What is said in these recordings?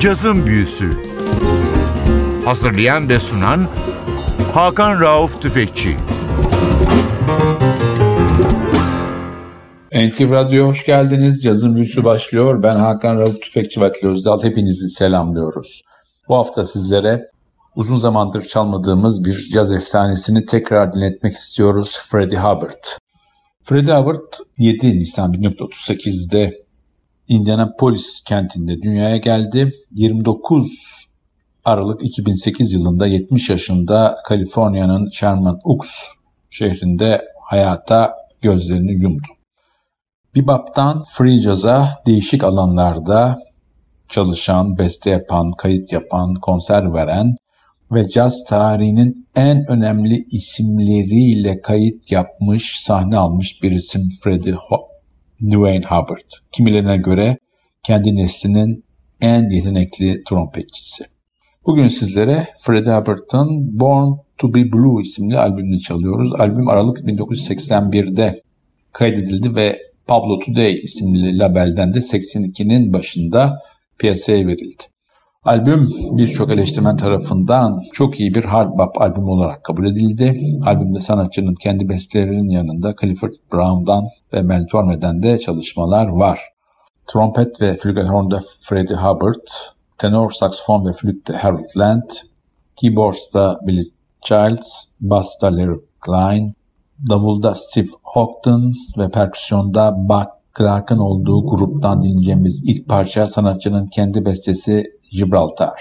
Cazın Büyüsü Hazırlayan ve sunan Hakan Rauf Tüfekçi NTV Radyo'ya hoş geldiniz. Cazın Büyüsü başlıyor. Ben Hakan Rauf Tüfekçi ve Özdal. Hepinizi selamlıyoruz. Bu hafta sizlere uzun zamandır çalmadığımız bir caz efsanesini tekrar dinletmek istiyoruz. Freddie Hubbard. Freddie Hubbard 7 Nisan 1938'de Indianapolis kentinde dünyaya geldi. 29 Aralık 2008 yılında 70 yaşında Kaliforniya'nın Sherman Oaks şehrinde hayata gözlerini yumdu. Bebop'tan free jazz'a değişik alanlarda çalışan, beste yapan, kayıt yapan, konser veren ve caz tarihinin en önemli isimleriyle kayıt yapmış, sahne almış bir isim Freddie Dwayne Hubbard. Kimilerine göre kendi neslinin en yetenekli trompetçisi. Bugün sizlere Freddie Hubbard'ın Born to be Blue isimli albümünü çalıyoruz. Albüm Aralık 1981'de kaydedildi ve Pablo Today isimli labelden de 82'nin başında piyasaya verildi. Albüm birçok eleştirmen tarafından çok iyi bir hard bop albüm olarak kabul edildi. Albümde sanatçının kendi bestelerinin yanında Clifford Brown'dan ve Mel Torme'den de çalışmalar var. Trompet ve flügelhorn'da Freddie Hubbard, tenor saksafon ve flütte Harold Land, keyboards'ta Billy Childs, bass'ta Larry Klein, davulda Steve Houghton ve perküsyonda Buck Clark'ın olduğu gruptan dinleyeceğimiz ilk parça sanatçının kendi bestesi Gibraltar.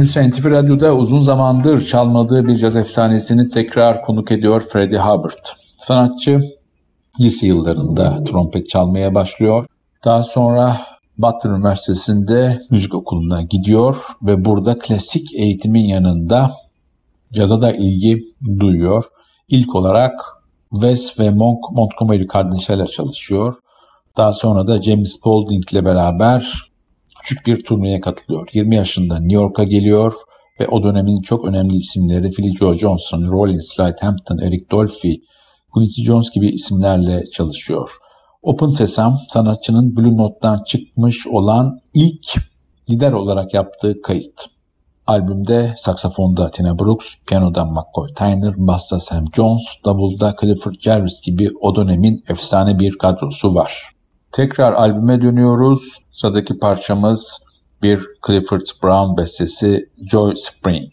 Müse NTV Radyo'da uzun zamandır çalmadığı bir caz efsanesini tekrar konuk ediyor Freddie Hubbard. Sanatçı lise yıllarında trompet çalmaya başlıyor. Daha sonra Butler Üniversitesi'nde müzik okuluna gidiyor ve burada klasik eğitimin yanında caza da ilgi duyuyor. İlk olarak Wes ve Monk Montgomery kardeşlerle çalışıyor. Daha sonra da James Spaulding ile beraber küçük bir turneye katılıyor. 20 yaşında New York'a geliyor ve o dönemin çok önemli isimleri Philly Joe Johnson, Rollins, Slide Hampton, Eric Dolphy, Quincy Jones gibi isimlerle çalışıyor. Open Sesame sanatçının Blue Note'dan çıkmış olan ilk lider olarak yaptığı kayıt. Albümde saksafonda Tina Brooks, piyanoda McCoy Tyner, bassa Sam Jones, davulda Clifford Jarvis gibi o dönemin efsane bir kadrosu var. Tekrar albüme dönüyoruz. Sıradaki parçamız bir Clifford Brown bestesi Joy Spring.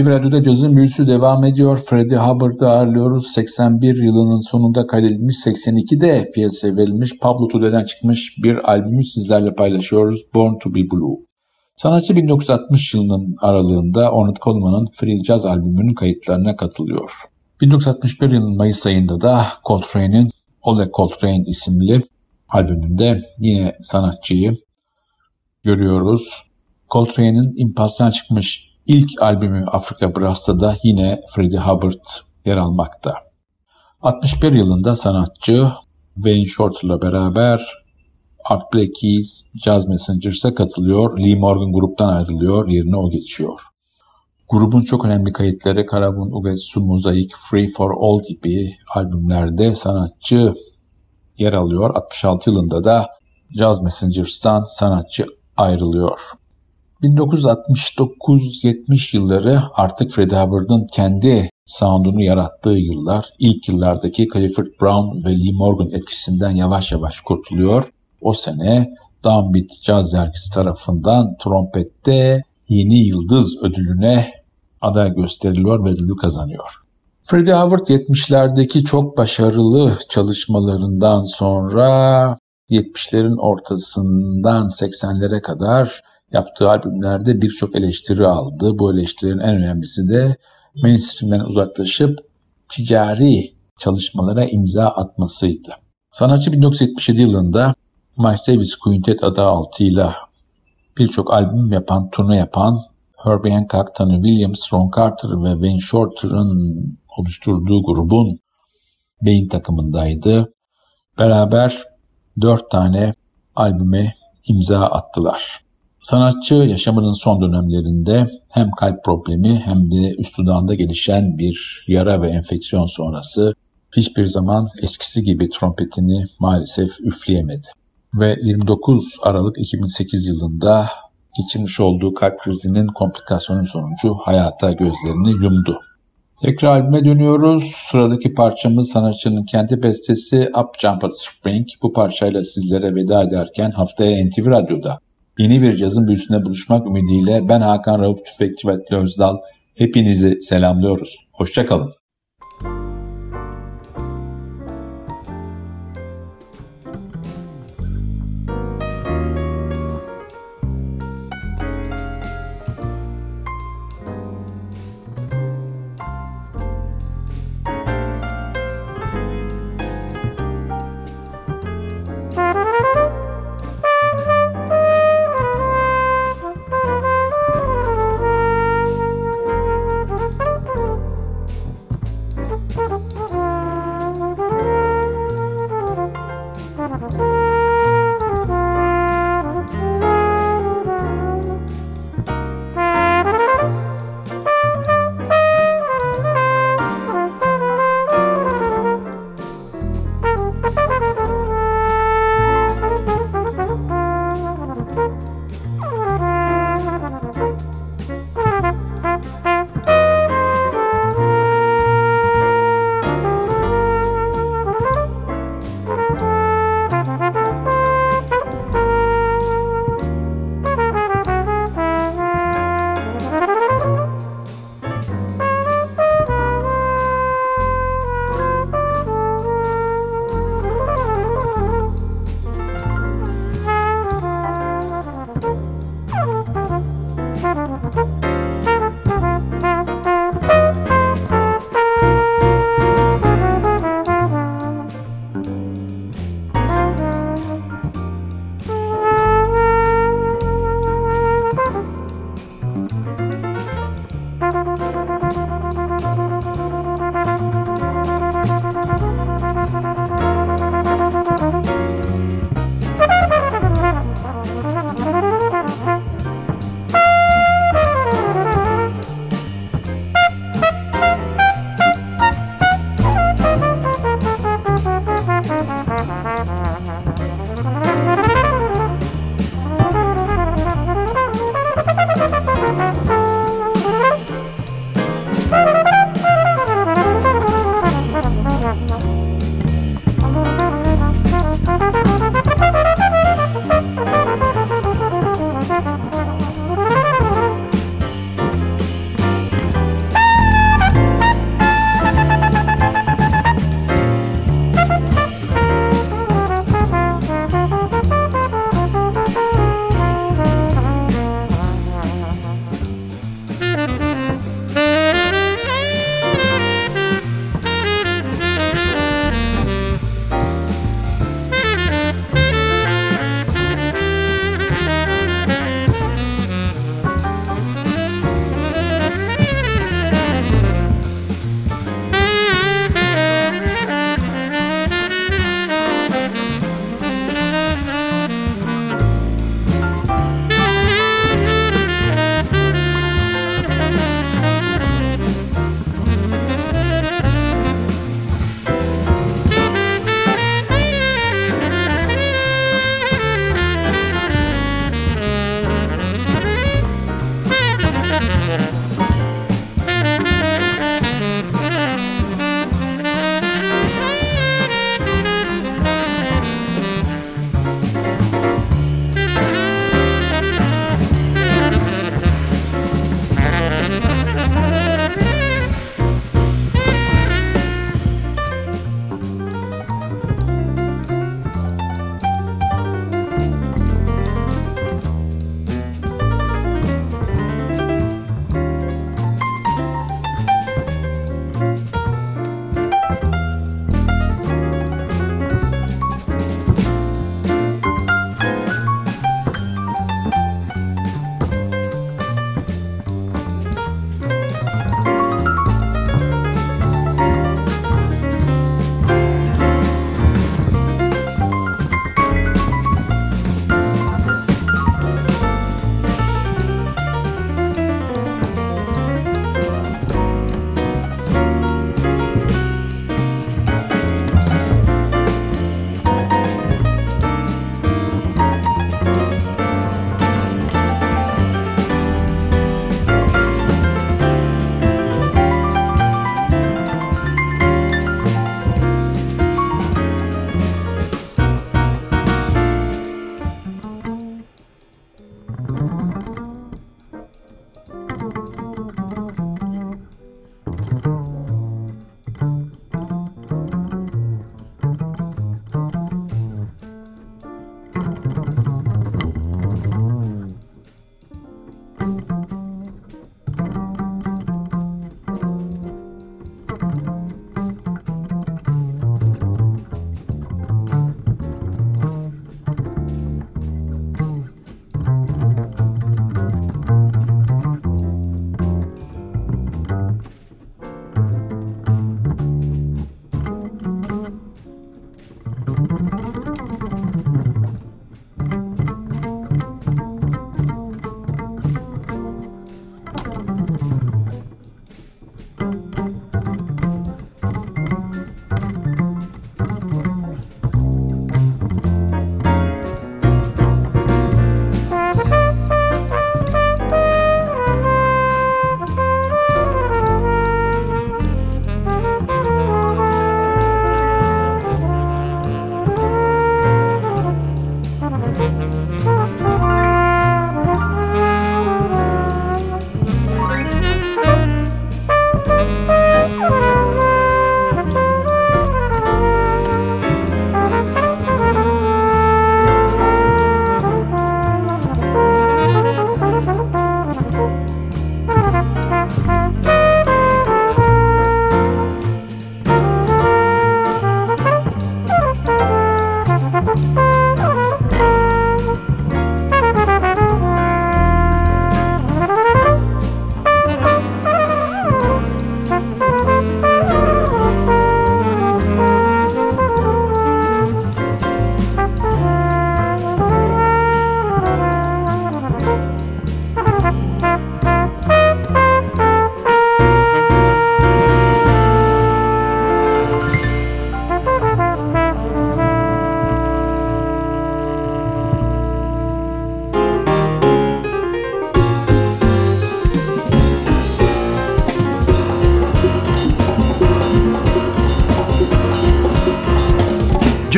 NTV Radyo'da cazın büyüsü devam ediyor. Freddie Hubbard'ı ağırlıyoruz. 81 yılının sonunda kaydedilmiş, 82'de piyasaya verilmiş, Pablo Tude'den çıkmış bir albümü sizlerle paylaşıyoruz. Born to be Blue. Sanatçı 1960 yılının aralığında Ornette Coleman'ın Free Jazz albümünün kayıtlarına katılıyor. 1961 yılının Mayıs ayında da Coltrane'in Ole Coltrane isimli albümünde yine sanatçıyı görüyoruz. Coltrane'in Impulse'dan çıkmış ilk albümü Afrika Brass'ta da yine Freddie Hubbard yer almakta. 61 yılında sanatçı Wayne Shorter'la beraber Art Blakey's Jazz Messengers'a katılıyor. Lee Morgan gruptan ayrılıyor. Yerine o geçiyor. Grubun çok önemli kayıtları Karabun Ugetsu Mozaik, Free for All gibi albümlerde sanatçı yer alıyor. 66 yılında da Jazz Messengers'tan sanatçı ayrılıyor. 1969-70 yılları artık Freddie Hubbard'ın kendi sound'unu yarattığı yıllar. İlk yıllardaki Clifford Brown ve Lee Morgan etkisinden yavaş yavaş kurtuluyor. O sene Downbeat Jazz Dergisi tarafından trompette Yeni Yıldız ödülüne aday gösteriliyor ve ödülü kazanıyor. Freddie Hubbard 70'lerdeki çok başarılı çalışmalarından sonra 70'lerin ortasından 80'lere kadar yaptığı albümlerde birçok eleştiri aldı. Bu eleştirilerin en önemlisi de mainstream'den uzaklaşıp ticari çalışmalara imza atmasıydı. Sanatçı 1977 yılında Miles Davis Quintet adı altıyla birçok albüm yapan, turne yapan Herbie Hancock, Tony Williams, Ron Carter ve Wayne Shorter'ın oluşturduğu grubun beyin takımındaydı. Beraber dört tane albüme imza attılar. Sanatçı yaşamının son dönemlerinde hem kalp problemi hem de üst dudağında gelişen bir yara ve enfeksiyon sonrası hiçbir zaman eskisi gibi trompetini maalesef üfleyemedi. Ve 29 Aralık 2008 yılında geçirmiş olduğu kalp krizinin komplikasyonu sonucu hayata gözlerini yumdu. Tekrar albüme dönüyoruz. Sıradaki parçamız sanatçının kendi bestesi Up Jump Spring. Bu parçayla sizlere veda ederken haftaya NTV Radyo'da yeni bir cazın büyüsüne buluşmak ümidiyle ben Hakan Rauf Tüfekçi ve Özdal hepinizi selamlıyoruz. Hoşçakalın.